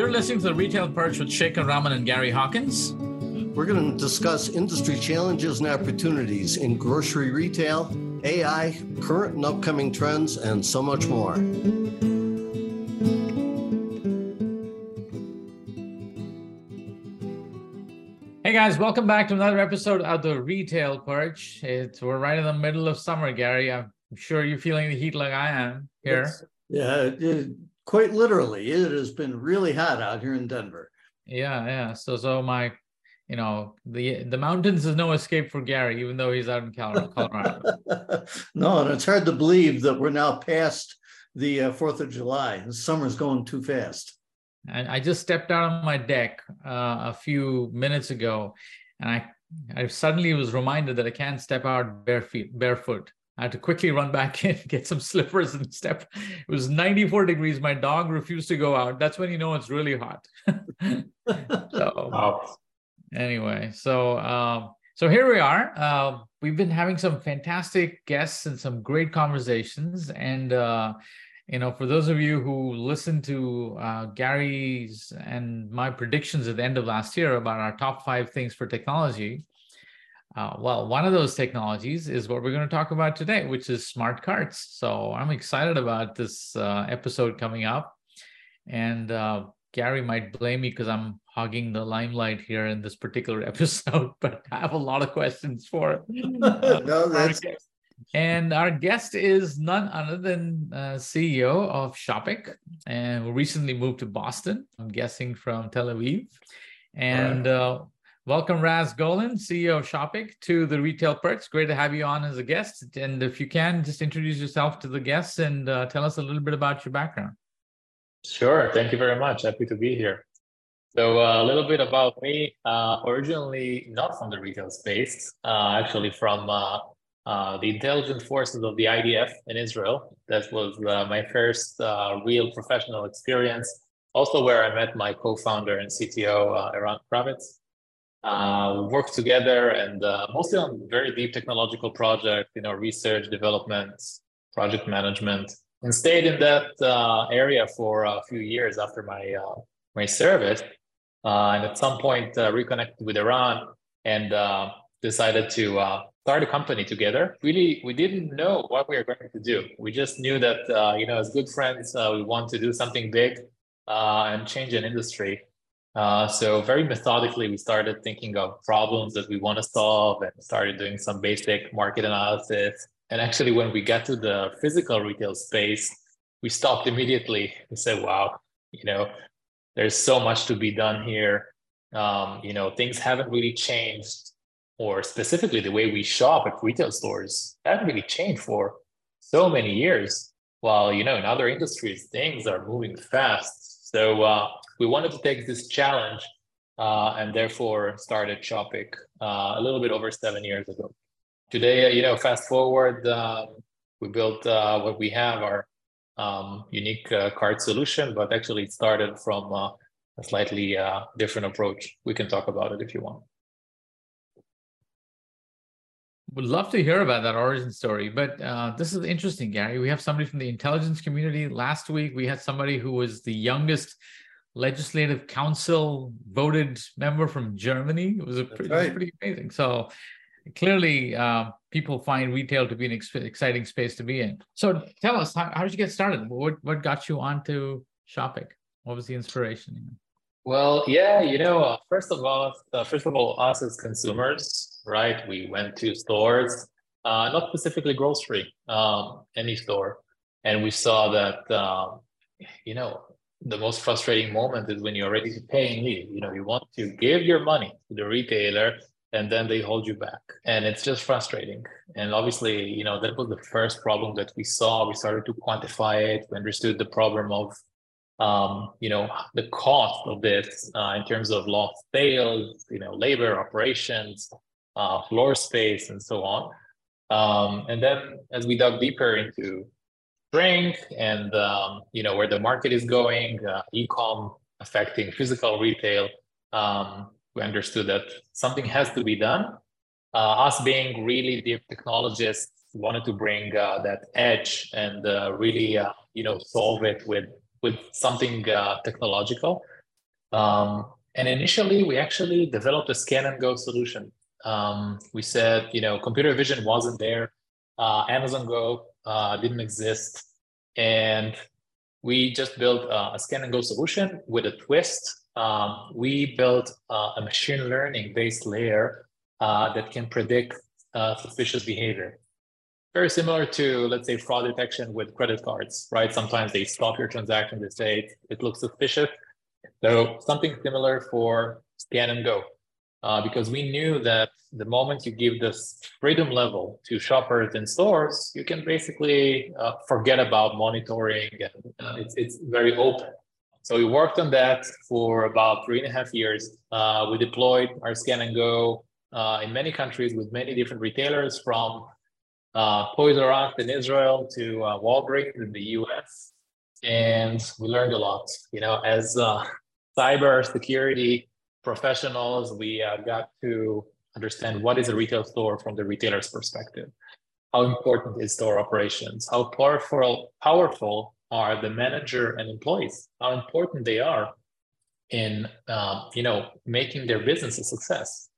You're listening to the Retail Perch with Shekhar Raman and Gary Hawkins. We're going to discuss industry challenges and opportunities in grocery retail, AI, current and upcoming trends, and so much more. Hey guys, welcome back to another episode of the Retail Perch. It's we're right in the middle of summer, Gary. I'm sure you're feeling the heat like I am here. It's, yeah, it, quite literally, it has been really hot out here in Denver. Yeah, yeah. So, so my, you know, the the mountains is no escape for Gary, even though he's out in Colorado. no, and it's hard to believe that we're now past the uh, Fourth of July. The summer's going too fast. And I just stepped out on my deck uh, a few minutes ago, and I I suddenly was reminded that I can't step out bare feet, barefoot. I had to quickly run back in, get some slippers and step. It was 94 degrees. My dog refused to go out. That's when you know it's really hot. so wow. anyway, so um, so here we are. Uh, we've been having some fantastic guests and some great conversations. And uh, you know, for those of you who listened to uh, Gary's and my predictions at the end of last year about our top five things for technology, uh, well, one of those technologies is what we're going to talk about today, which is smart carts. So I'm excited about this uh, episode coming up. And uh, Gary might blame me because I'm hogging the limelight here in this particular episode, but I have a lot of questions for no, that's... And our guest is none other than uh, CEO of Shopic, and recently moved to Boston. I'm guessing from Tel Aviv. And uh, Welcome, Raz Golan, CEO of Shopic, to the Retail Perch. Great to have you on as a guest. And if you can, just introduce yourself to the guests and uh, tell us a little bit about your background. Sure. Thank you very much. Happy to be here. So, uh, a little bit about me. Uh, originally, not from the retail space, uh, actually, from uh, uh, the intelligence forces of the IDF in Israel. That was my first real professional experience. Also, where I met my co founder and CTO, Eran Kravitz uh, work together and uh, mostly on very deep technological projects, you know, research, development, project management, and stayed in that uh, area for a few years after my uh, my service. Uh, and at some point, reconnected with Eran and decided to start a company together. Really, we didn't know what we were going to do. We just knew that, you know, as good friends, we want to do something big and change an industry. Uh, so very methodically, we started thinking of problems that we want to solve and started doing some basic market analysis. And actually, when we got to the physical retail space, we stopped immediately. We said, "Wow, you know, there's so much to be done here. Um, you know, things haven't really changed, or specifically the way we shop at retail stores haven't really changed for so many years. While you know, in other industries, things are moving fast. So." Uh, we wanted to take this challenge uh, and therefore started Shopic uh, a little bit over seven years ago. Today, you know, fast forward, um, we built uh, what we have, our um, unique uh, cart solution, but actually it started from uh, a slightly uh, different approach. We can talk about it if you want. Would love to hear about that origin story, but uh, this is interesting, Gary. We have somebody from the intelligence community. Last week, we had somebody who was the youngest legislative council voted member from Germany. It was a pretty, right. was pretty amazing. So clearly, uh, people find retail to be an ex- exciting space to be in. So tell us, how, how, did you get started? What what got you onto Shopic? What was the inspiration? Well, yeah, you know, uh, first of all, uh, first of all, us as consumers, right? We went to stores, uh, not specifically grocery, um, any store, and we saw that, um, you know, the most frustrating moment is when you're ready to pay and leave. You know, you want to give your money to the retailer and then they hold you back. And it's just frustrating. And obviously, you know, that was the first problem that we saw. We started to quantify it. We understood the problem of, um, you know, the cost of this uh, in terms of lost sales, you know, labor, operations, uh, floor space, and so on. Um, and then as we dug deeper into shrink and um, you know where the market is going, uh, e-com affecting physical retail. Um, we understood that something has to be done. Uh, us being really deep technologists wanted to bring uh, that edge and uh, really uh, you know solve it with with something uh, technological. Um, and initially, we actually developed a scan and go solution. Um, we said, you know, computer vision wasn't there. Amazon Go uh, didn't exist. And we just built uh, a scan and go solution with a twist. Um, we built uh, a machine learning based layer uh, that can predict uh, suspicious behavior. Very similar to, let's say, fraud detection with credit cards, right? Sometimes they stop your transaction, they say it looks suspicious. So something similar for scan and go, uh, because we knew that the moment you give this freedom level to shoppers in stores, you can basically uh, forget about monitoring and uh, it's, it's very open. So we worked on that for about three and a half years. Uh, we deployed our scan and go uh, in many countries with many different retailers from uh, Toys R Us in Israel to uh, Walgreens in the US. And we learned a lot. You know, as cyber security professionals, we uh, got to understand what is a retail store from the retailer's perspective. How important is store operations? How powerful, powerful are the manager and employees? How important they are in, um, you know, making their business a success?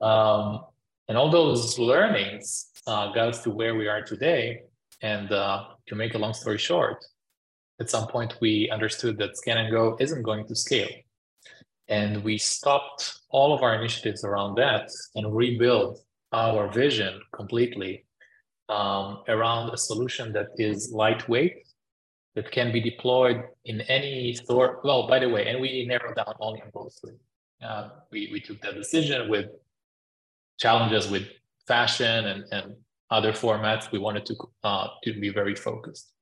Um, and all those learnings uh, got us to where we are today. And uh, to make a long story short, at some point we understood that Scan and Go isn't going to scale. And we stopped all of our initiatives around that and rebuild our vision completely um, around a solution that is lightweight, that can be deployed in any store. Well, by the way, and we narrowed down only on grocery. Uh, we, we took that decision with challenges with fashion and, and other formats, we wanted to, uh, to be very focused.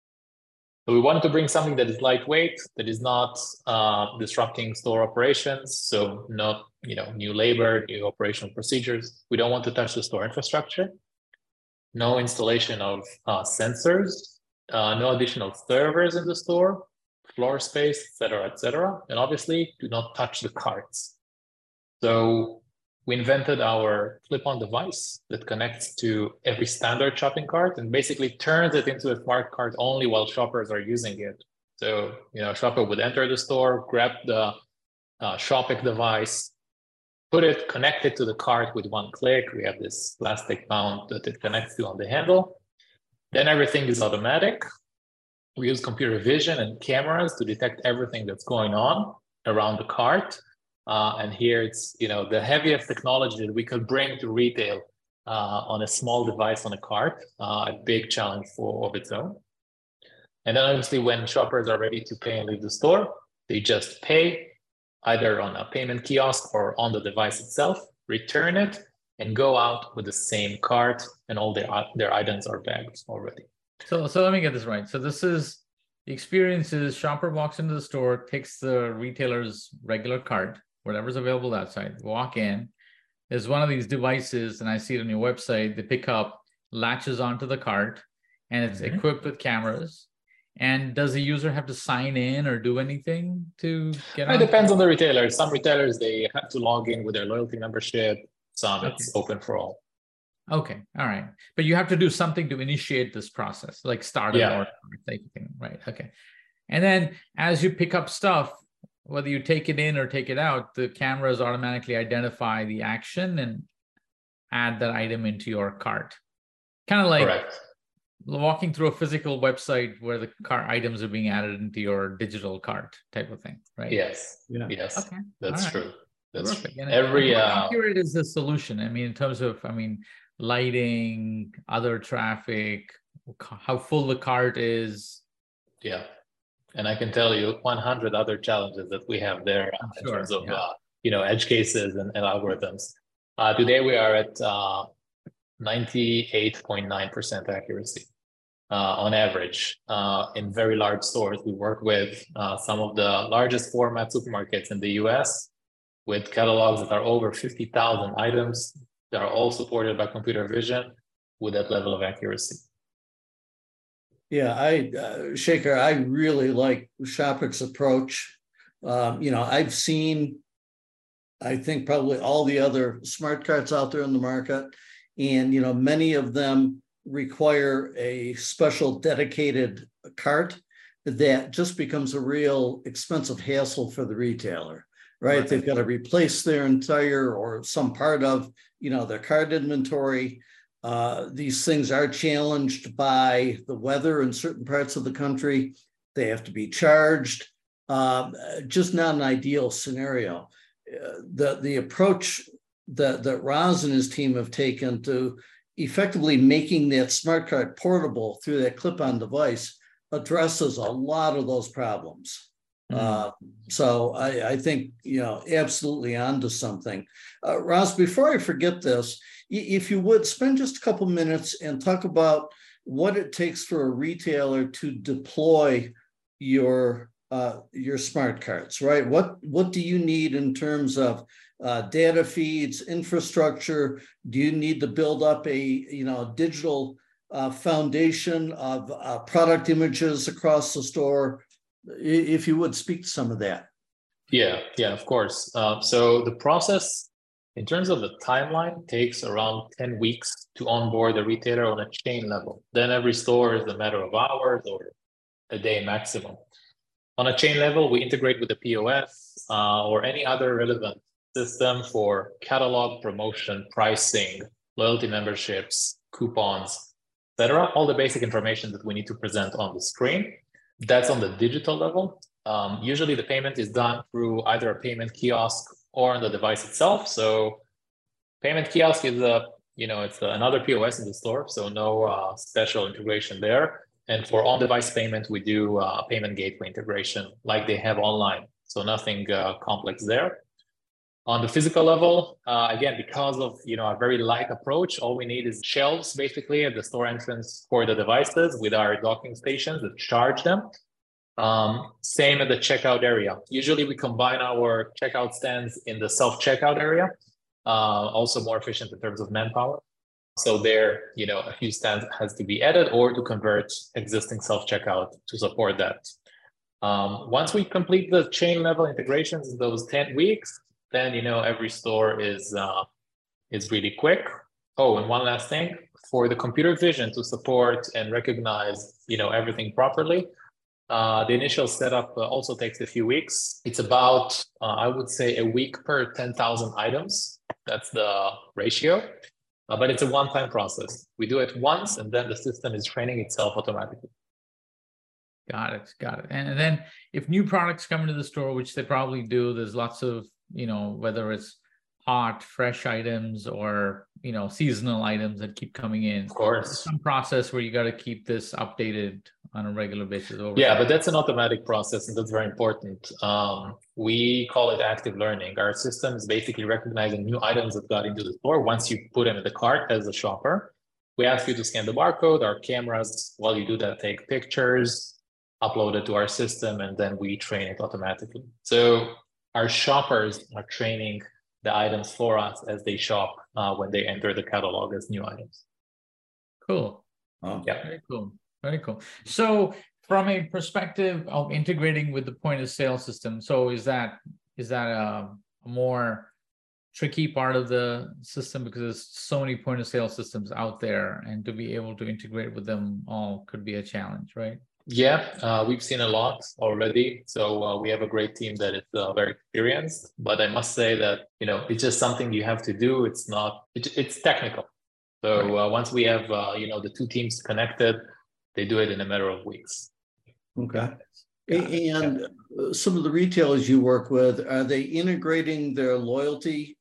So we wanted to bring something that is lightweight, that is not uh, disrupting store operations. So not you know new labor, new operational procedures. We don't want to touch the store infrastructure. No installation of uh, sensors, uh, no additional servers in the store, floor space, etc., etc. And obviously, do not touch the carts. So we invented our flip-on device that connects to every standard shopping cart and basically turns it into a smart cart only while shoppers are using it. So, you know, shopper would enter the store, grab the uh, shopping device, put it, connect it to the cart with one click. We have this plastic mount that it connects to on the handle. Then everything is automatic. We use computer vision and cameras to detect everything that's going on around the cart uh, and here it's you know the heaviest technology that we could bring to retail uh, on a small device on a cart, uh, a big challenge for of its own. And then obviously when shoppers are ready to pay and leave the store, they just pay either on a payment kiosk or on the device itself, return it, and go out with the same cart, and all their their items are bagged already. So so let me get this right. So this is the experience is shopper walks into the store, takes the retailer's regular cart, whatever's available outside, walk in. There's one of these devices, and I see it on your website. They pick up, latches onto the cart, and it's mm-hmm. equipped with cameras. And does the user have to sign in or do anything to get? It It depends on the retailer. Some retailers they have to log in with their loyalty membership. Some okay. it's open for all. Okay, all right, but you have to do something to initiate this process, like start yeah. order, type thing, right? Okay, and then as you pick up stuff, whether you take it in or take it out, the cameras automatically identify the action and add that item into your cart. Kind of like Correct. walking through a physical website where the cart items are being added into your digital cart type of thing, right? Yes. Yeah. Yes. Okay. That's right. true. That's Perfect. true. And Every how uh, accurate is the solution? I mean, in terms of, I mean, lighting, other traffic, how full the cart is. Yeah and I can tell you 100 other challenges that we have there in sure, terms of yeah. uh, you know edge cases and, and algorithms. Uh, today we are at 98.9% uh, accuracy uh, on average uh, in very large stores. We work with some of the largest format supermarkets in the U.S. with catalogs that are over 50,000 items that are all supported by computer vision with that level of accuracy. Yeah, I, uh, Shekhar, I really like Shopic's approach. Um, you know, I've seen, I think probably all the other smart carts out there in the market, and you know, many of them require a special dedicated cart that just becomes a real expensive hassle for the retailer. right? They've got to replace their entire or some part of, you know, their card inventory. Uh, these things are challenged by the weather in certain parts of the country. They have to be charged. Uh, just not an ideal scenario. Uh, the the approach that that Raz and his team have taken to effectively making that smart cart portable through that clip-on device addresses a lot of those problems. Mm. Uh, so I, I, think you know absolutely onto something. Uh, Raz, before I forget this, if you would spend just a couple minutes and talk about what it takes for a retailer to deploy your uh, your smart carts, right? What what do you need in terms of uh, data feeds, infrastructure? Do you need to build up a you know digital uh, foundation of uh, product images across the store? If you would speak to some of that. Yeah, yeah, of course. Uh, so the process, in terms of the timeline, takes around ten weeks to onboard a retailer on a chain level. Then every store is a matter of hours or a day maximum. On a chain level, we integrate with the POS uh, or any other relevant system for catalog, promotion, pricing, loyalty memberships, coupons, etc. All the basic information that we need to present on the screen. That's on the digital level. Um, usually the payment is done through either a payment kiosk or on the device itself. So payment kiosk is a, you know, it's another POS in the store. So no uh, special integration there. And for on-device payment, we do uh, payment gateway integration like they have online. So nothing uh, complex there. On the physical level, uh, again, because of you know a very light approach, all we need is shelves basically at the store entrance for the devices with our docking stations that charge them. Um, same at the checkout area. Usually we combine our checkout stands in the self-checkout area, uh, also more efficient in terms of manpower. So there, you know, a few stands has to be added or to convert existing self-checkout to support that. Um, once we complete the chain level integrations in those 10 weeks, then, you know, every store is, uh, is really quick. Oh, and one last thing, for the computer vision to support and recognize, you know, everything properly, uh, the initial setup uh, also takes a few weeks. It's about, uh, I would say, a week per 10,000 items. That's the ratio uh, but it's a one-time process. We do it once, and then the system is training itself automatically. Got it, got it. And then if new products come into the store, which they probably do, there's lots of you know whether it's hot, fresh items or you know seasonal items that keep coming in. Of course, some process where you got to keep this updated on a regular basis. Over yeah, but that's an automatic process, and that's very important. Um, we call it active learning. Our system is basically recognizing new items that got into the store once you put them in the cart as a shopper. We ask you to scan the barcode. Our cameras, while you do that, take pictures, upload it to our system, and then we train it automatically. So our shoppers are training the items for us as they shop uh, when they enter the catalog as new items. Cool. Oh. Yeah. Very cool. Very cool. So from a perspective of integrating with the point of sale system, so is that is that a, a more tricky part of the system because there's so many point of sale systems out there and to be able to integrate with them all could be a challenge, right? Yeah, uh, we've seen a lot already. So uh, we have a great team that is uh, very experienced. But I must say that you know it's just something you have to do. It's not. It, it's technical. So right. Uh, once we have uh, you know the two teams connected, they do it in a matter of weeks. Okay. And uh, some of the retailers you work with, are they integrating their loyalty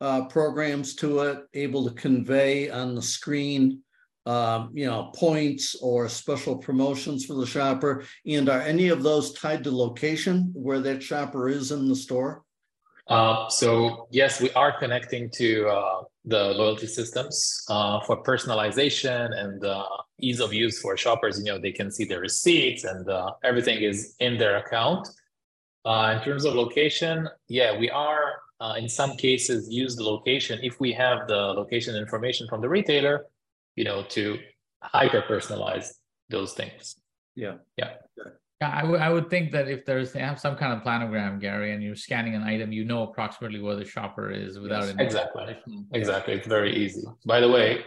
uh, programs to it, able to convey on the screen, um, you know, points or special promotions for the shopper? And are any of those tied to location where that shopper is in the store? Uh, so yes, we are connecting to uh, the loyalty systems uh, for personalization and uh, ease of use for shoppers. You know, they can see their receipts and uh, everything is in their account. Uh, in terms of location, yeah, we are in some cases use the location if we have the location information from the retailer, you know, to hyper personalize those things. Yeah. Yeah. Yeah, I, w- I would think that if there's they have some kind of planogram, Gary, and you're scanning an item, you know approximately where the shopper is without yes, exactly. Exactly, it's very easy. By the way,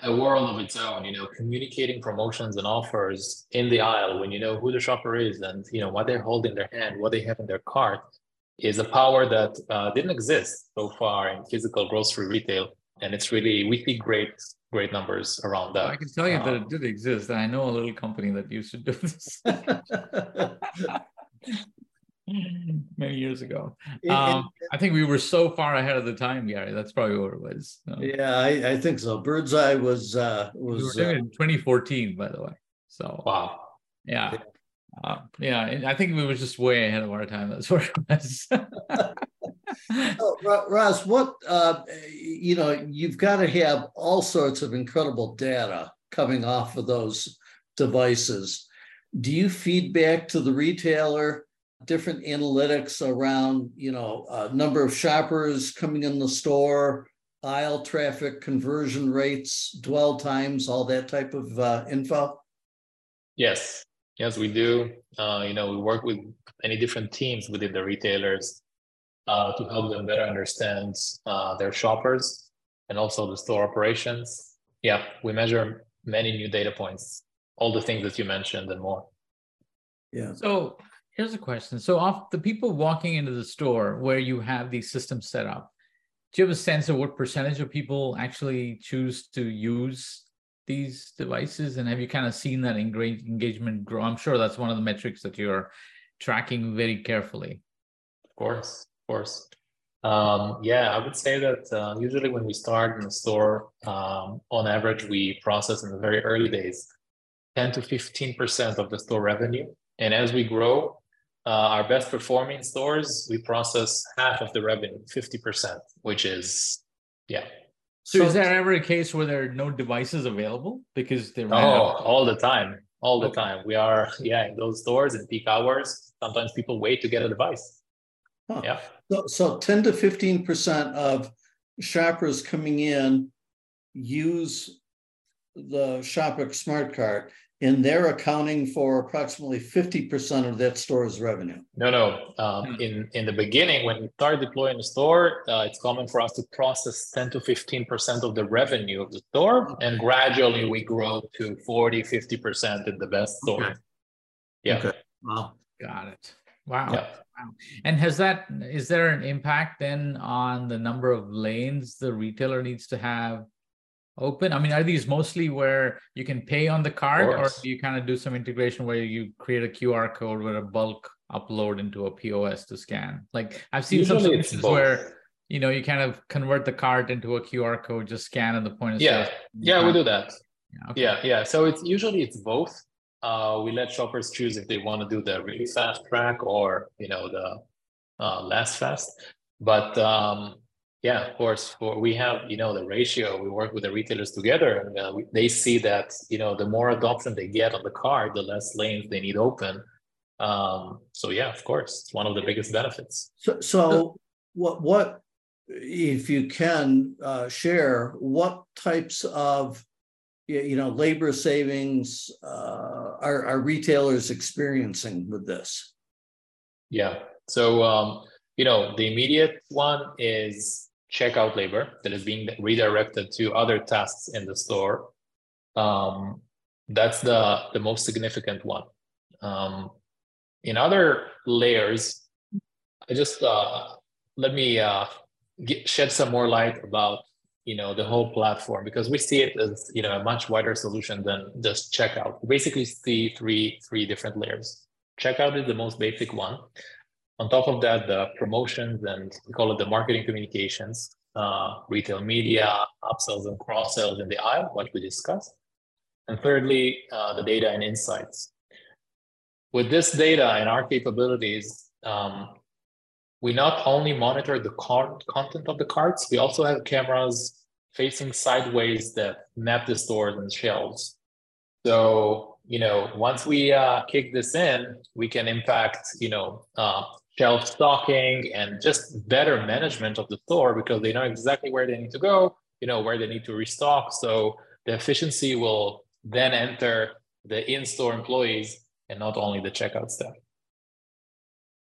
a world of its own. You know, communicating promotions and offers in the aisle when you know who the shopper is and you know what they're holding in their hand, what they have in their cart. is a power that uh, didn't exist so far in physical grocery retail, and it's really we see great great numbers around that. I can tell you um, that it did exist. I know a little company that used to do this. many years ago. Um, I think we were so far ahead of the time, Gary. That's probably what it was. So. Yeah, I, I, think so. Birdzi was uh, was we were doing uh, in 2014, by the way. So wow, yeah, yeah. Uh, yeah I think we were just way ahead of our time. That's what it was. Raz, what uh, you know, you've got to have all sorts of incredible data coming off of those devices. Do you feed back to the retailer? different analytics around, you know, uh, number of shoppers coming in the store, aisle traffic, conversion rates, dwell times, all that type of uh, info? Yes, yes, we do. Uh, you know, we work with many different teams within the retailers uh, to help them better understand uh, their shoppers and also the store operations. Yeah, we measure many new data points, all the things that you mentioned and more. Yeah. So Here's a question. So, off the people walking into the store where you have these systems set up, do you have a sense of what percentage of people actually choose to use these devices? And have you kind of seen that engagement grow? I'm sure that's one of the metrics that you're tracking very carefully. Of course, of course. Um, yeah, I would say that uh, usually when we start in the store, um, on average, we process in the very early days 10 to 15% of the store revenue. And as we grow, uh, our best performing stores, we process half of the revenue, 50%, which is, yeah. So, so is there ever a case where there are no devices available because they're oh all the time, all the okay. time. We are yeah in those stores in peak hours. Sometimes people wait to get a device. Huh. Yeah. So, so 10 to 15 percent of shoppers coming in use the Shopic's Smart Cart and they're accounting for approximately 50% of that store's revenue. No, no. Um, hmm. in, in the beginning, when we start deploying the store, uh, it's common for us to process 10 to 15% of the revenue of the store. And gradually we grow to 40, 50% in the best store. Okay. Yeah. Okay. Wow. Got it. Wow. Yeah. Wow. And has that, is there an impact then on the number of lanes the retailer needs to have open? I mean, are these mostly where you can pay on the card, or do you kind of do some integration where you create a QR code with a bulk upload into a POS to scan? Like I've seen Usually some solutions where you know you kind of convert the card into a QR code, just scan in the point of yeah. sale. Yeah, we do that. Yeah, okay. yeah, yeah. So it's usually it's both. Uh, we let shoppers choose if they want to do the really fast track or you know the uh, less fast. But um, yeah, of course. For we have, you know, the ratio. We work with the retailers together, and uh, we, they see that, you know, the more adoption they get on the card, the less lanes they need open. Um, so yeah, of course, it's one of the biggest benefits. So, so what what if you can uh, share what types of you know labor savings uh, are, are retailers experiencing with this? Yeah. So um, you know, the immediate one is checkout labor that is being redirected to other tasks in the store. Um, that's the, the most significant one. Um, in other layers, I just uh, let me uh, get, shed some more light about you know the whole platform because we see it as you know a much wider solution than just checkout. We basically see three three different layers. Checkout is the most basic one. On top of that, the promotions and we call it the marketing communications, uh, retail media, upsells and cross sells in the aisle, what we discussed. And thirdly, uh, the data and insights. With this data and our capabilities, um, we not only monitor the content of the carts, we also have cameras facing sideways that map the stores and shelves. So, you know, once we uh, kick this in, we can impact, you know, uh, shelf stocking and just better management of the store because they know exactly where they need to go, you know, where they need to restock. So the efficiency will then enter the in-store employees and not only the checkout staff.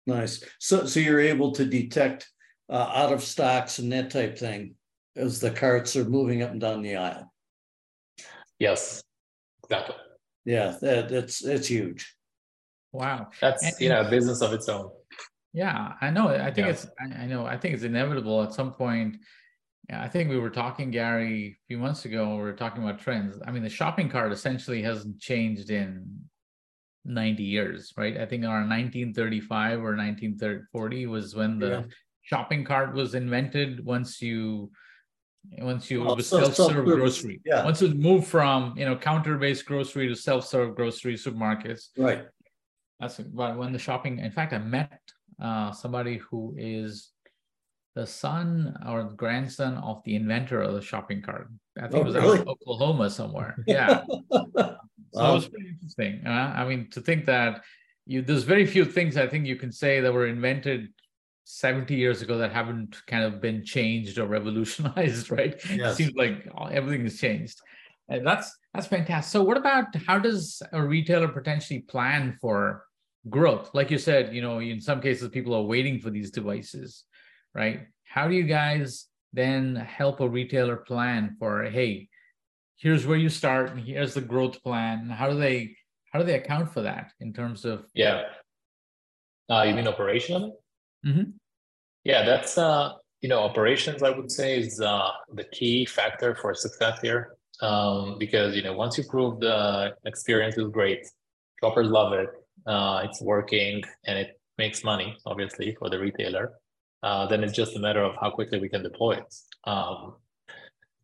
Nice. So so you're able to detect uh, out of stocks and that type thing as the carts are moving up and down the aisle. Yes, exactly. Yeah, that, that's that's huge. Wow. That's and, you know a business of its own. Yeah, I know. I think Yeah. it's. I, I know. I think it's inevitable at some point. Yeah, I think we were talking, Gary, a few months ago. We were talking about trends. I mean, the shopping cart essentially hasn't changed in 90 years, right? I think around 1935 or 1940 was when the Yeah. shopping cart was invented. Once you, once you was self-serve grocery. yeah. Once it moved from you know counter-based grocery to self-serve grocery supermarkets, Right. that's but when the shopping. In fact, I met uh, somebody who is the son or grandson of the inventor of the shopping cart. I think Oh, it was out of Oklahoma somewhere. Yeah, so it was pretty interesting. Uh, I mean, to think that you there's very few things I think you can say that were invented 70 years ago that haven't kind of been changed or revolutionized, right? It seems like everything has changed. And that's that's fantastic. So what about how does a retailer potentially plan for growth? Like you said, you know, in some cases people are waiting for these devices, right? How do you guys then help a retailer plan for hey, here's where you start and here's the growth plan. How do they how do they account for that in terms of Yeah. Uh, you mean operationally? Mhm. Yeah, that's uh, you know, operations. I would say is uh, the key factor for success here, um, because you know, once you prove the experience is great, shoppers love it, uh, it's working, and it makes money, obviously, for the retailer. Uh, then it's just a matter of how quickly we can deploy it. Um,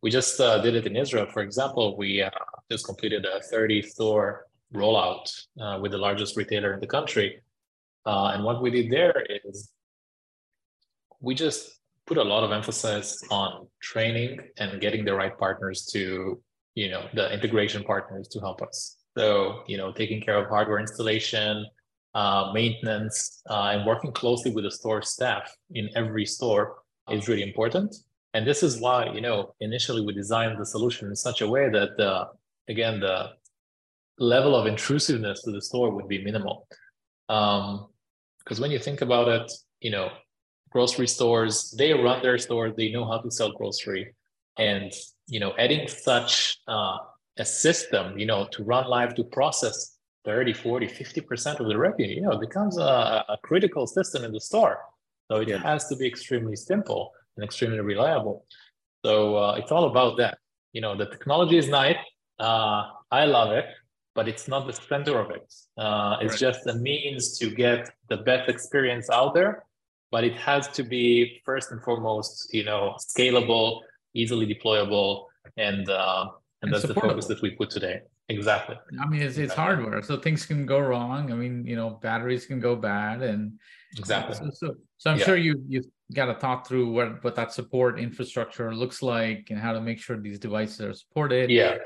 we just uh, did it in Israel, for example. We uh, just completed a 30 store rollout uh, with the largest retailer in the country. Uh, and what we did there is we just put a lot of emphasis on training and getting the right partners to, you know, the integration partners to help us. So, you know, taking care of hardware installation, uh, maintenance, uh, and working closely with the store staff in every store is really important. And this is why, you know, initially we designed the solution in such a way that, uh, again, the level of intrusiveness to the store would be minimal. Um, because when you think about it, you know, grocery stores, they run their store, they know how to sell grocery. And, you know, adding such uh, a system, you know, to run live to process 30, 40, 50% of the revenue, you know, becomes a, a critical system in the store. So it Yeah. has to be extremely simple and extremely reliable. So uh, it's all about that. You know, the technology is nice. Uh, I love it, but it's not the center of it. Uh, it's Right. just a means to get the best experience out there, but it has to be first and foremost, you know, scalable, easily deployable, and uh, and And that's the focus that we put today. Exactly. I mean, it's, it's Exactly. hardware, so things can go wrong. I mean, you know, batteries can go bad, and Exactly. so so, so I'm Yeah. sure you you got a thought through what what that support infrastructure looks like and how to make sure these devices are supported. Yeah.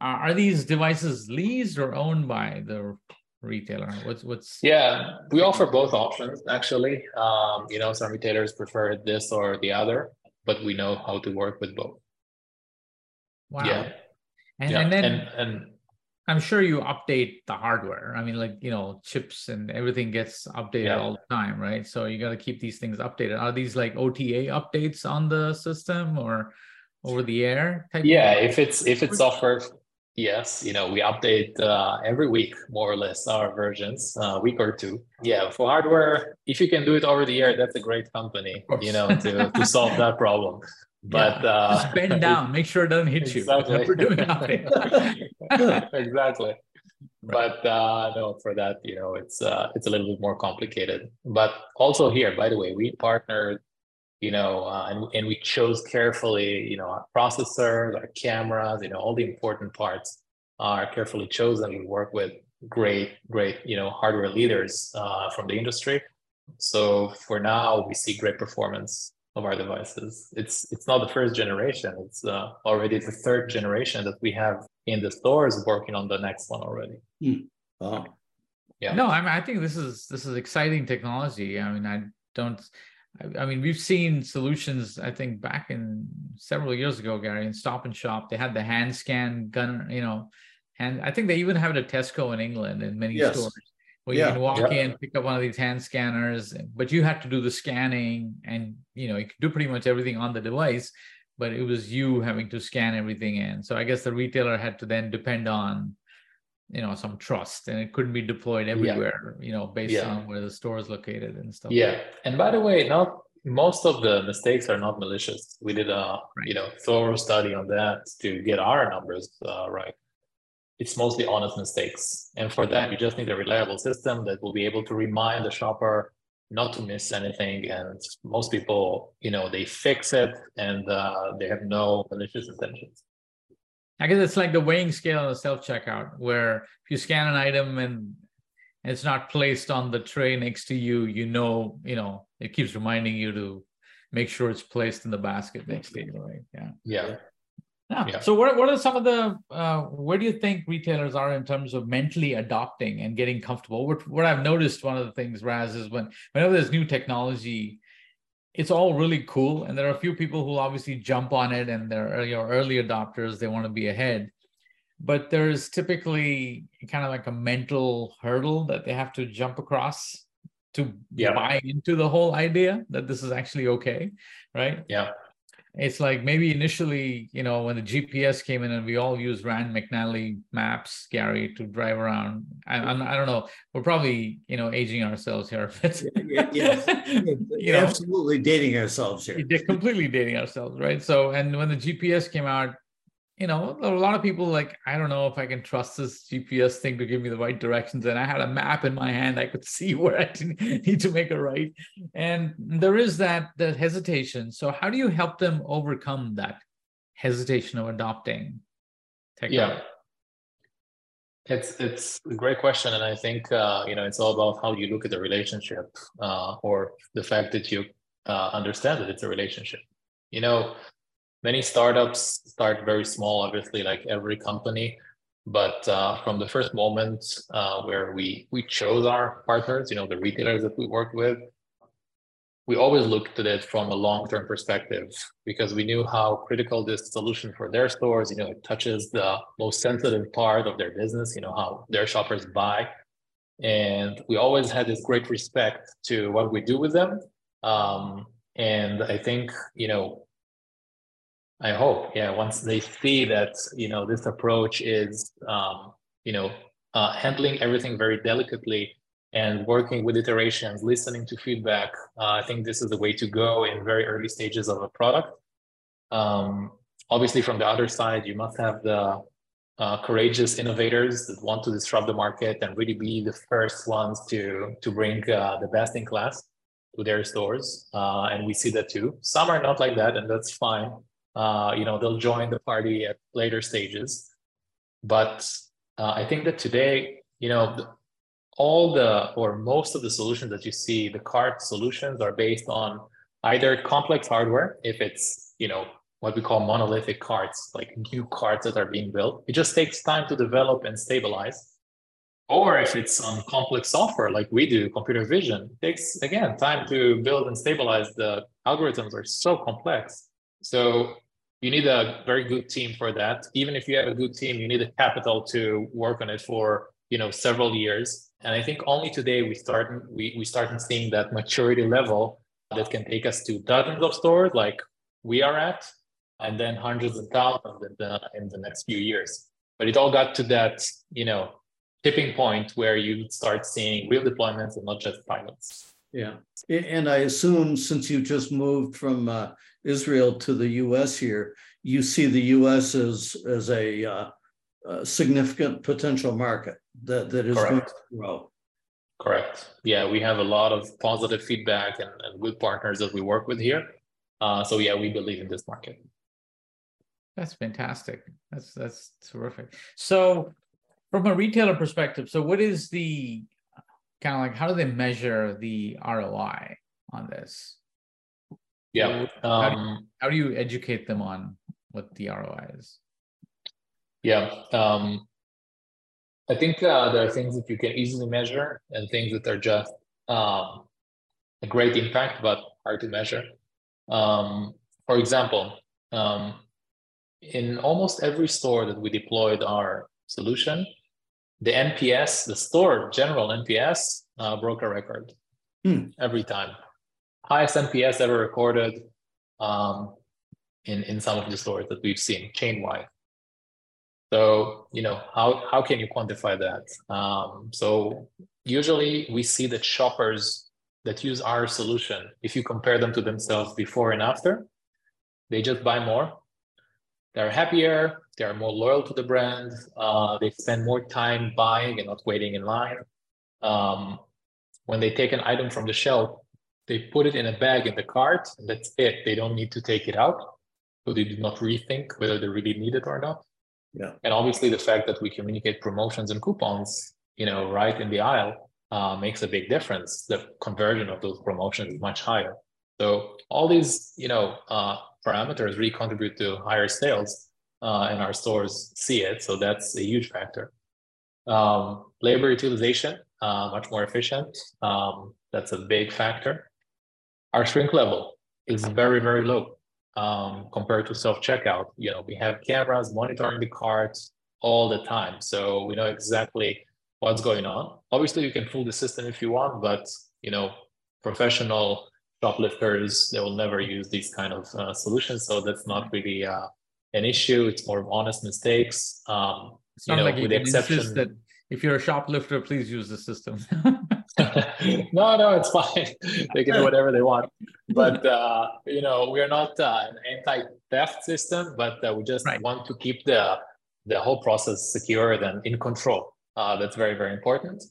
Are, are these devices leased or owned by the retailer? What's what's Yeah, we offer both options actually. Um, you know, some retailers prefer this or the other, but we know how to work with both. wow? Yeah. And, yeah. and then and, and I'm sure you update the hardware. I mean, like, you know, chips and everything gets updated Yeah. all the time, right? So you got to keep these things updated. Are these like OTA updates on the system or over the air type? of- yeah, if it's if it's software, yes, you know, we update uh, every week more or less our versions, a uh, week or two. Yeah, for hardware, if you can do it over the air, that's a great company, you know, to to solve that problem. But Yeah. uh, Just bend down, make sure it doesn't hit you. Exactly. We're doing nothing. exactly. But uh, no, for that, you know, it's uh, it's a little bit more complicated. But also here, by the way, we partnered, you know, uh, and and we chose carefully, you know, our processors, our cameras, you know, all the important parts are carefully chosen. We work with great, great, you know, hardware leaders uh, from the industry. So for now, we see great performance of our devices. It's it's not the first generation. It's uh, already the third generation that we have in the stores working on the next one already. Oh, Yeah. No, I mean, I think this is this is exciting technology. I mean, I don't. I, I mean, we've seen solutions. I think back in several years ago, Gary, in Stop and Shop, they had the hand scan gun. You know, and I think they even have it at Tesco in England in many Yes. stores where Yeah. you can walk Yeah. in, pick up one of these hand scanners, but you had to do the scanning, and you know, you could do pretty much everything on the device, but it was you having to scan everything in. So I guess the retailer had to then depend on you know some trust and it couldn't be deployed everywhere you know based Yeah. on where the store is located and stuff Yeah, and by the way, not most of the mistakes are not malicious. We did a you know thorough study on that to get our numbers uh, right. It's mostly honest mistakes, and for that you just need a reliable system that will be able to remind the shopper not to miss anything. And most people, you know, they fix it and uh, they have no malicious intentions. I guess it's like the weighing scale on the self checkout, where if you scan an item and it's not placed on the tray next to you, you know, you know, it keeps reminding you to make sure it's placed in the basket next to you, right? Yeah. Yeah. Yeah. Yeah. So what what are some of the uh, where do you think retailers are in terms of mentally adopting and getting comfortable? What what I've noticed one of the things, Raz, is when whenever there's new technology, it's all really cool, and there are a few people who obviously jump on it, and they're you know, early adopters. They want to be ahead, but there's typically kind of like a mental hurdle that they have to jump across to Yeah. buy into the whole idea that this is actually okay, right? Yeah. It's like maybe initially, you know, when the GPS came in and we all used Rand McNally maps, Gary, to drive around. I, I'm- I don't know. We're probably, you know, aging ourselves here. But, Yeah, yes. you know, Absolutely dating ourselves here. they're completely dating ourselves, right? So, and when the GPS came out, you know, a lot of people like, I don't know if I can trust this GPS thing to give me the right directions. And I had a map in my hand; I could see where I didn't need to make a right. And there is that that hesitation. So, how do you help them overcome that hesitation of adopting technology? Yeah. It's it's a great question, and I think uh, you know it's all about how you look at the relationship, uh, or the fact that you uh, understand that it's a relationship. You know, many startups start very small, obviously, like every company. But uh, from the first moment uh, where we we chose our partners, you know, the retailers that we worked with, we always looked at it from a long-term perspective because we knew how critical this solution for their stores, you know, it touches the most sensitive part of their business, you know, how their shoppers buy. And we always had this great respect to what we do with them. Um, and I think, you know, I hope, yeah, once they see that, you know, this approach is, um, you know, uh, handling everything very delicately and working with iterations, listening to feedback. Uh, I think this is the way to go in very early stages of a product. Um, obviously, from the other side, you must have the uh, courageous innovators that want to disrupt the market and really be the first ones to to bring uh, the best in class to their stores. Uh, and we see that too. Some are not like that, and that's fine. Uh, you know, they'll join the party at later stages. But uh, I think that today, you know, all the or most of the solutions that you see the cart solutions are based on either complex hardware if it's you know what we call monolithic carts like new carts that are being built. It just takes time to develop and stabilize. Or if it's on complex software like we do computer vision it takes again time to build and stabilize. The algorithms are so complex. So you need a very good team for that even if you have a good team you need the capital to work on it for you know several years and I think only today we start we we start seeing that maturity level that can take us to dozens of stores like we are at, and then hundreds and thousands in the in the next few years. But it all got to that you know tipping point where you start seeing real deployments and not just pilots. Yeah, and I assume since you just moved from uh, Israel to the U.S. here, you see the U.S. as as a, uh, a significant potential market that that is going Correct. to grow. Correct. Yeah, we have a lot of positive feedback and, and good partners that we work with here. Uh, so yeah, we believe in this market. That's fantastic. That's that's terrific. So, from a retailer perspective, so what is the kind of like how do they measure the ROI on this? Yeah. How do you- Um, How do you educate them on what the ROI is? Yeah, um, I think uh, there are things that you can easily measure and things that are just um, a great impact but hard to measure. Um, for example, um, in almost every store that we deployed our solution, the NPS, the store general NPS, uh, broke a record Hmm. every time. Highest NPS ever recorded um, in in some of the stores that we've seen chain wide. So, you know, how, how can you quantify that? Um, so usually we see that shoppers that use our solution, if you compare them to themselves before and after, they just buy more. They're happier, they are more loyal to the brand, uh, they spend more time buying and not waiting in line. Um, when they take an item from the shelf, they put it in a bag in the cart, and that's it. They don't need to take it out. So they do not rethink whether they really need it or not. Yeah. And obviously the fact that we communicate promotions and coupons, you know, right in the aisle uh, makes a big difference. The conversion of those promotions is much higher. So all these, you know, uh, parameters really contribute to higher sales, uh, and our stores see it. So that's a huge factor. Um, labor utilization, uh, much more efficient. Um, that's a big factor. Our shrink level is very, very low um, compared to self checkout. You know, we have cameras monitoring the carts all the time, so we know exactly what's going on. Obviously, you can fool the system if you want, but you know, professional shoplifters they will never use these kind of uh, solutions, so that's not really uh, an issue. It's more of honest mistakes. Um, you know, like with the exception that if you're a shoplifter, please use the system. no, no, it's fine. they can do whatever they want. But uh, you know, we are not uh, an anti-theft system, but uh, we just right. want to keep the the whole process secure and in control. Uh, that's very, very important.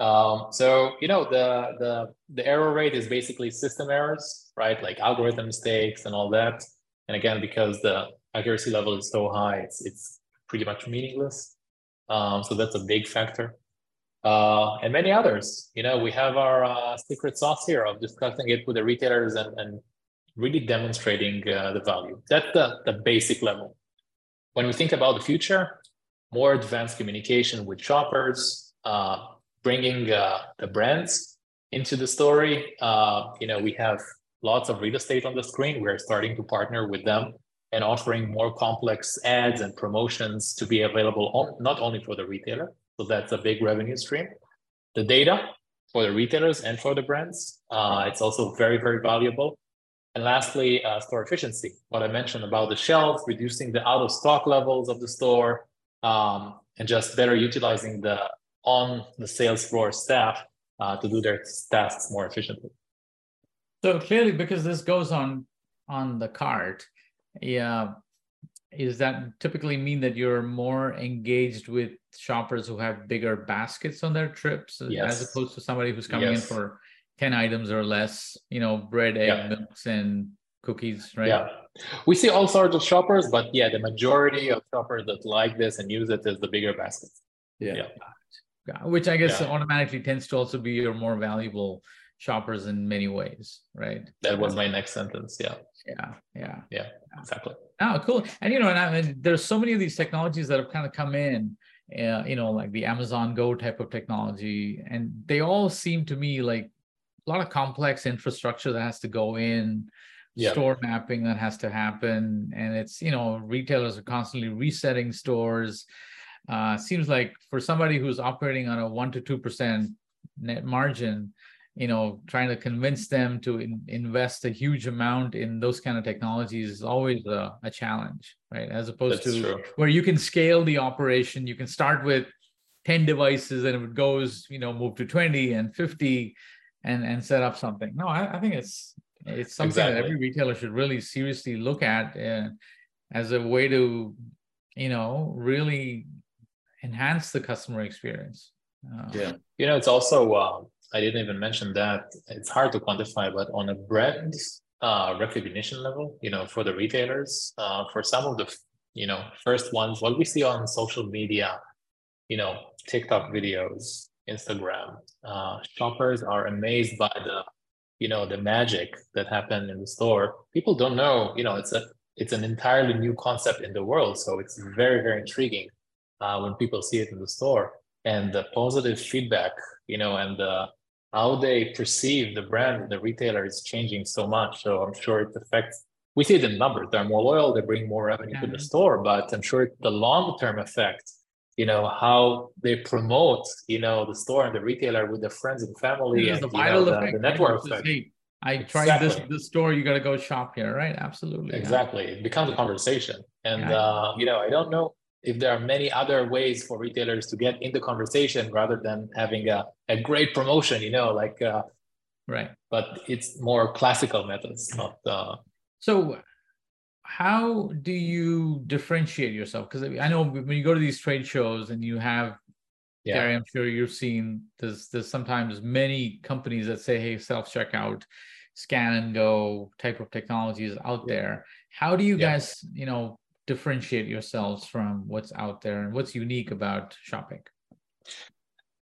Um, so you know, the the the error rate is basically system errors, right? Like algorithm mistakes and all that. And again, because the accuracy level is so high, it's it's pretty much meaningless. Um, so that's a big factor. Uh, and many others. You know, we have our uh, secret sauce here of discussing it with the retailers and, and really demonstrating uh, the value. That's the, the basic level. When we think about the future, more advanced communication with shoppers, uh, bringing uh, the brands into the story. Uh, you know, we have lots of real estate on the screen. We're starting to partner with them and offering more complex ads and promotions to be available on, not only for the retailer, so that's a big revenue stream. The data for the retailers and for the brands, uh, it's also very, very valuable. And lastly, uh, store efficiency. What I mentioned about the shelves, reducing the out of stock levels of the store, um, and just better utilizing the on the sales floor staff uh, to do their tasks more efficiently. So clearly, because this goes on on the cart, yeah, is that typically mean that you're more engaged with shoppers who have bigger baskets on their trips yes. as opposed to somebody who's coming yes. in for 10 items or less you know bread egg yeah. milks and cookies right yeah we see all sorts of shoppers but yeah the majority of shoppers that like this and use it is the bigger baskets yeah, yeah. Which i guess yeah. automatically tends to also be your more valuable shoppers in many ways right? That was my next sentence yeah. Yeah yeah. Yeah exactly. Oh cool. And you know and, I, and there's so many of these technologies that have kind of come in uh, you know like the amazon go type of technology and they all seem to me like a lot of complex infrastructure that has to go in yeah. store mapping that has to happen and it's you know retailers are constantly resetting stores uh, seems like for somebody who's operating on a one to two percent net margin you know trying to convince them to in, invest a huge amount in those kind of technologies is always a, a challenge right as opposed That's to true. where you can scale the operation you can start with 10 devices and if it goes you know move to 20 and 50 and and set up something no i, I think it's it's something exactly. that every retailer should really seriously look at uh, as a way to you know really enhance the customer experience uh, yeah you know it's also um, I didn't even mention that it's hard to quantify, but on a brand uh, recognition level, you know, for the retailers, uh, for some of the, you know, first ones, what we see on social media, you know, TikTok videos, Instagram, uh, shoppers are amazed by the, you know, the magic that happened in the store. People don't know, you know, it's a, it's an entirely new concept in the world. So it's very, very intriguing uh, when people see it in the store and the positive feedback, you know, and the how they perceive the brand, the retailer is changing so much. So I'm sure it affects. We see the numbers; they're more loyal, they bring more revenue yeah. to the store. But I'm sure the long-term effect, you know, how they promote, you know, the store and the retailer with their friends and family, and the, vital know, effect, the, the network effect. I exactly. tried this this store. You got to go shop here, right? Absolutely. Exactly. Yeah. It becomes a conversation, and yeah. uh, you know, I don't know if there are many other ways for retailers to get in the conversation rather than having a, a great promotion, you know, like uh, right. But it's more classical methods, not. Uh, so, how do you differentiate yourself? Because I know when you go to these trade shows and you have yeah. Gary, I'm sure you've seen there's there's sometimes many companies that say, hey, self-checkout, scan and go type of technologies out yeah. there. How do you yeah. guys, you know, differentiate yourselves from what's out there and what's unique about Shopic?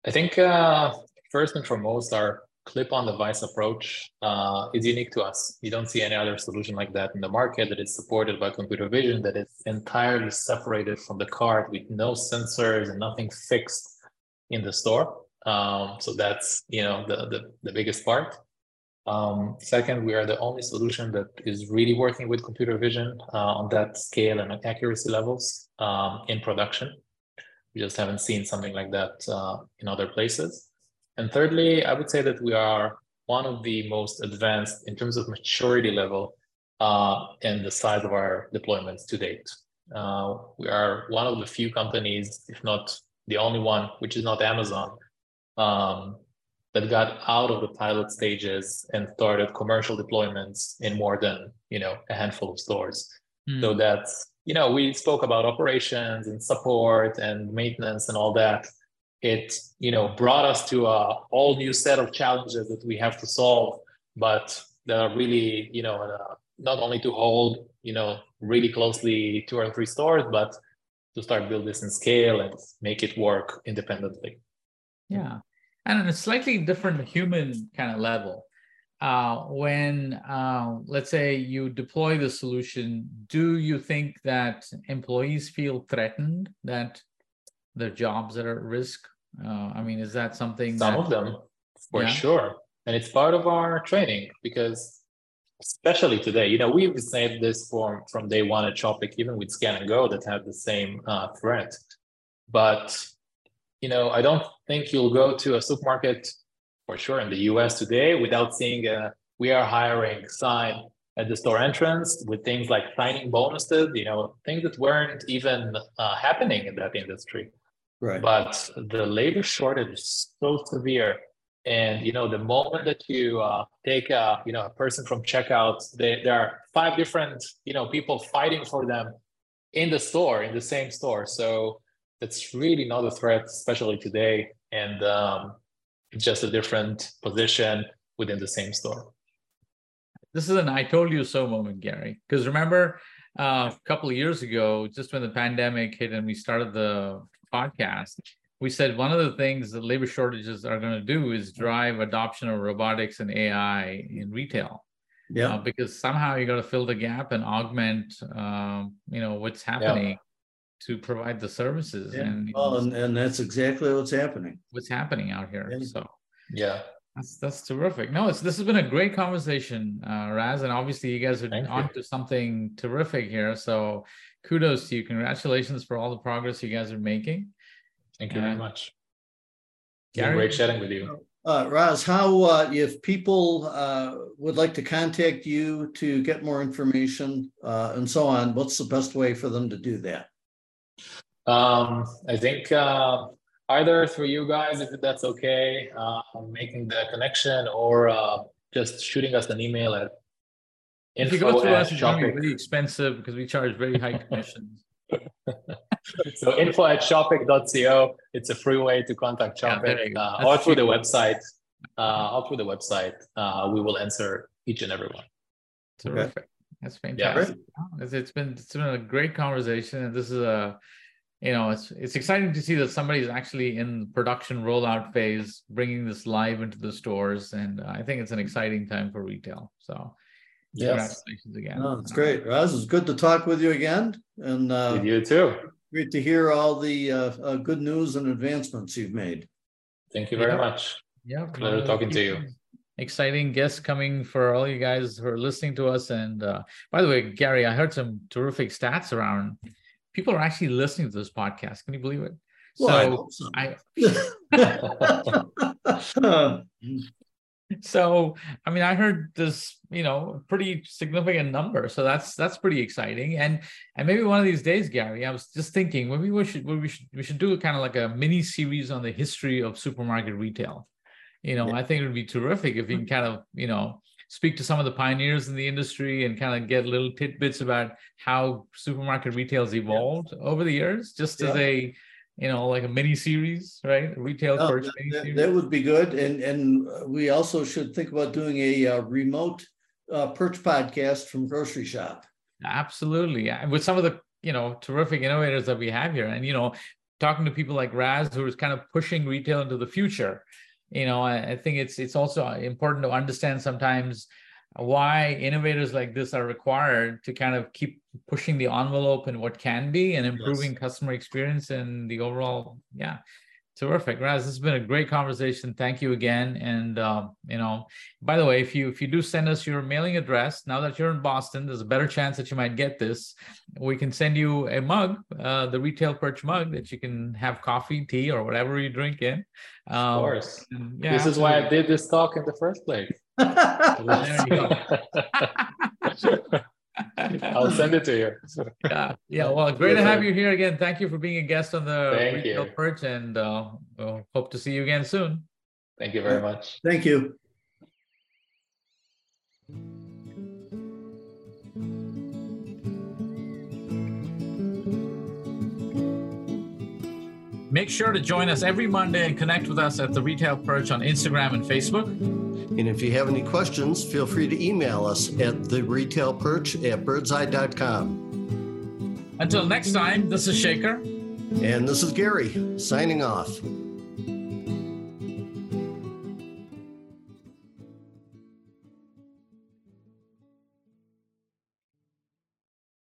I think uh, first and foremost, our clip-on device approach uh, is unique to us. You don't see any other solution like that in the market that is supported by computer vision, that is entirely separated from the cart with no sensors and nothing fixed in the store. Um, so that's you know the, the, the biggest part. Um, second, we are the only solution that is really working with computer vision uh, on that scale and accuracy levels um, in production. We just haven't seen something like that uh, in other places. And thirdly, I would say that we are one of the most advanced in terms of maturity level uh, and the size of our deployments to date. Uh, we are one of the few companies, if not the only one, which is not Amazon, um, that got out of the pilot stages and started commercial deployments in more than you know a handful of stores. Mm. So that's you know we spoke about operations and support and maintenance and all that. It you know brought us to a whole new set of challenges that we have to solve, but that are really you know uh, not only to hold you know really closely two or three stores, but to start build this in scale and make it work independently. Yeah. And on a slightly different human kind of level, uh, when uh, let's say you deploy the solution, do you think that employees feel threatened that their jobs are at risk? Uh, I mean, is that something? Some that, of them, for yeah. sure, and it's part of our training because especially today. You know, we've said this from from day one at Shopic, even with Scan and Go that had the same uh, threat. But you know, I don't think you'll go to a supermarket for sure in the U.S. today without seeing a "We are hiring" sign at the store entrance with things like signing bonuses. You know, things that weren't even uh, happening in that industry. Right. But the labor shortage is so severe and you know, the moment that you uh, take a you know a person from checkout, they, there are five different you know people fighting for them in the store, in the same store. So that's really not a threat, especially today, and um, just a different position within the same store. This is an "I told you so" moment, Gary. Because remember, uh, a couple of years ago, just when the pandemic hit and we started the podcast, we said one of the things that labor shortages are going to do is drive adoption of robotics and AI in retail. Yeah, uh, because somehow you got to fill the gap and augment, um, you know, what's happening yeah. To provide the services. Yeah. And, well, and, and that's exactly what's happening. What's happening out here? Yeah. So yeah, that's that's terrific. No, it's this has been a great conversation, uh, Raz, and obviously you guys are Thank on you. to something terrific here. So kudos to you. Congratulations for all the progress you guys are making. Thank you very much. Gary? great chatting with you. Uh, Raz, how, uh, if people uh, would like to contact you to get more information uh, and so on, what's the best way for them to do that? Um, I think uh, either through you guys, if that's okay, uh, making the connection, or uh, just shooting us an email at if you go through us, it's going to be really expensive because we charge very high commissions. so info at shopic.co. It's a free way to contact Shopic yeah, uh, or through the website. Uh, or through the website. Uh, we will answer each and every one. Terrific. Okay. That's fantastic. Yeah, it's, it's been it's been a great conversation, and this is a you know it's it's exciting to see that somebody's actually in production rollout phase, bringing this live into the stores, and I think it's an exciting time for retail. So Yes. Congratulations again. No, it's great. Raz, it's good to talk with you again. And uh, with you too. Great to hear all the uh, uh, good news and advancements you've made. Thank you very yeah. much. Yeah. Pleasure talking to you. Exciting guests coming for all you guys who are listening to us. And uh, by the way, Gary, I heard some terrific stats around. People are actually listening to this podcast. Can you believe it? Well, so I, I so i mean i heard this you know pretty significant number so that's that's pretty exciting and and maybe one of these days gary i was just thinking maybe we should we should we should do kind of like a mini series on the history of supermarket retail you know yeah. i think it would be terrific if you can kind of you know speak to some of the pioneers in the industry and kind of get little tidbits about how supermarket retail's evolved yeah. over the years just yeah. as a you know, like a mini series, right? Retail oh, perch that, that, would be good. And and we also should think about doing a uh, remote uh, perch podcast from grocery shop. Absolutely, with some of the you know terrific innovators that we have here, and you know, talking to people like Raz, who is kind of pushing retail into the future. You know, I, I think it's it's also important to understand sometimes why innovators like this are required to kind of keep pushing the envelope and what can be and improving yes. customer experience and the overall yeah terrific. Raz this has been a great conversation. Thank you again. And um, you know by the way if you if you do send us your mailing address now that you're in boston there's a better chance that you might get this. We can send you a mug uh, the retail perch mug that you can have coffee tea or whatever you drink in. Um, of course yeah, this absolutely. is why i did this talk in the first place I'll send it to you. yeah, yeah. Well, great to have you here again. Thank you for being a guest on the Thank Retail you. Perch, and uh, we'll hope to see you again soon. Thank you very much. Thank you. Make sure to join us every Monday and connect with us at the Retail Perch on Instagram and Facebook. And if you have any questions, feel free to email us at the retail perch at birdzi.com. Until next time, this is Shekhar. And this is Gary signing off.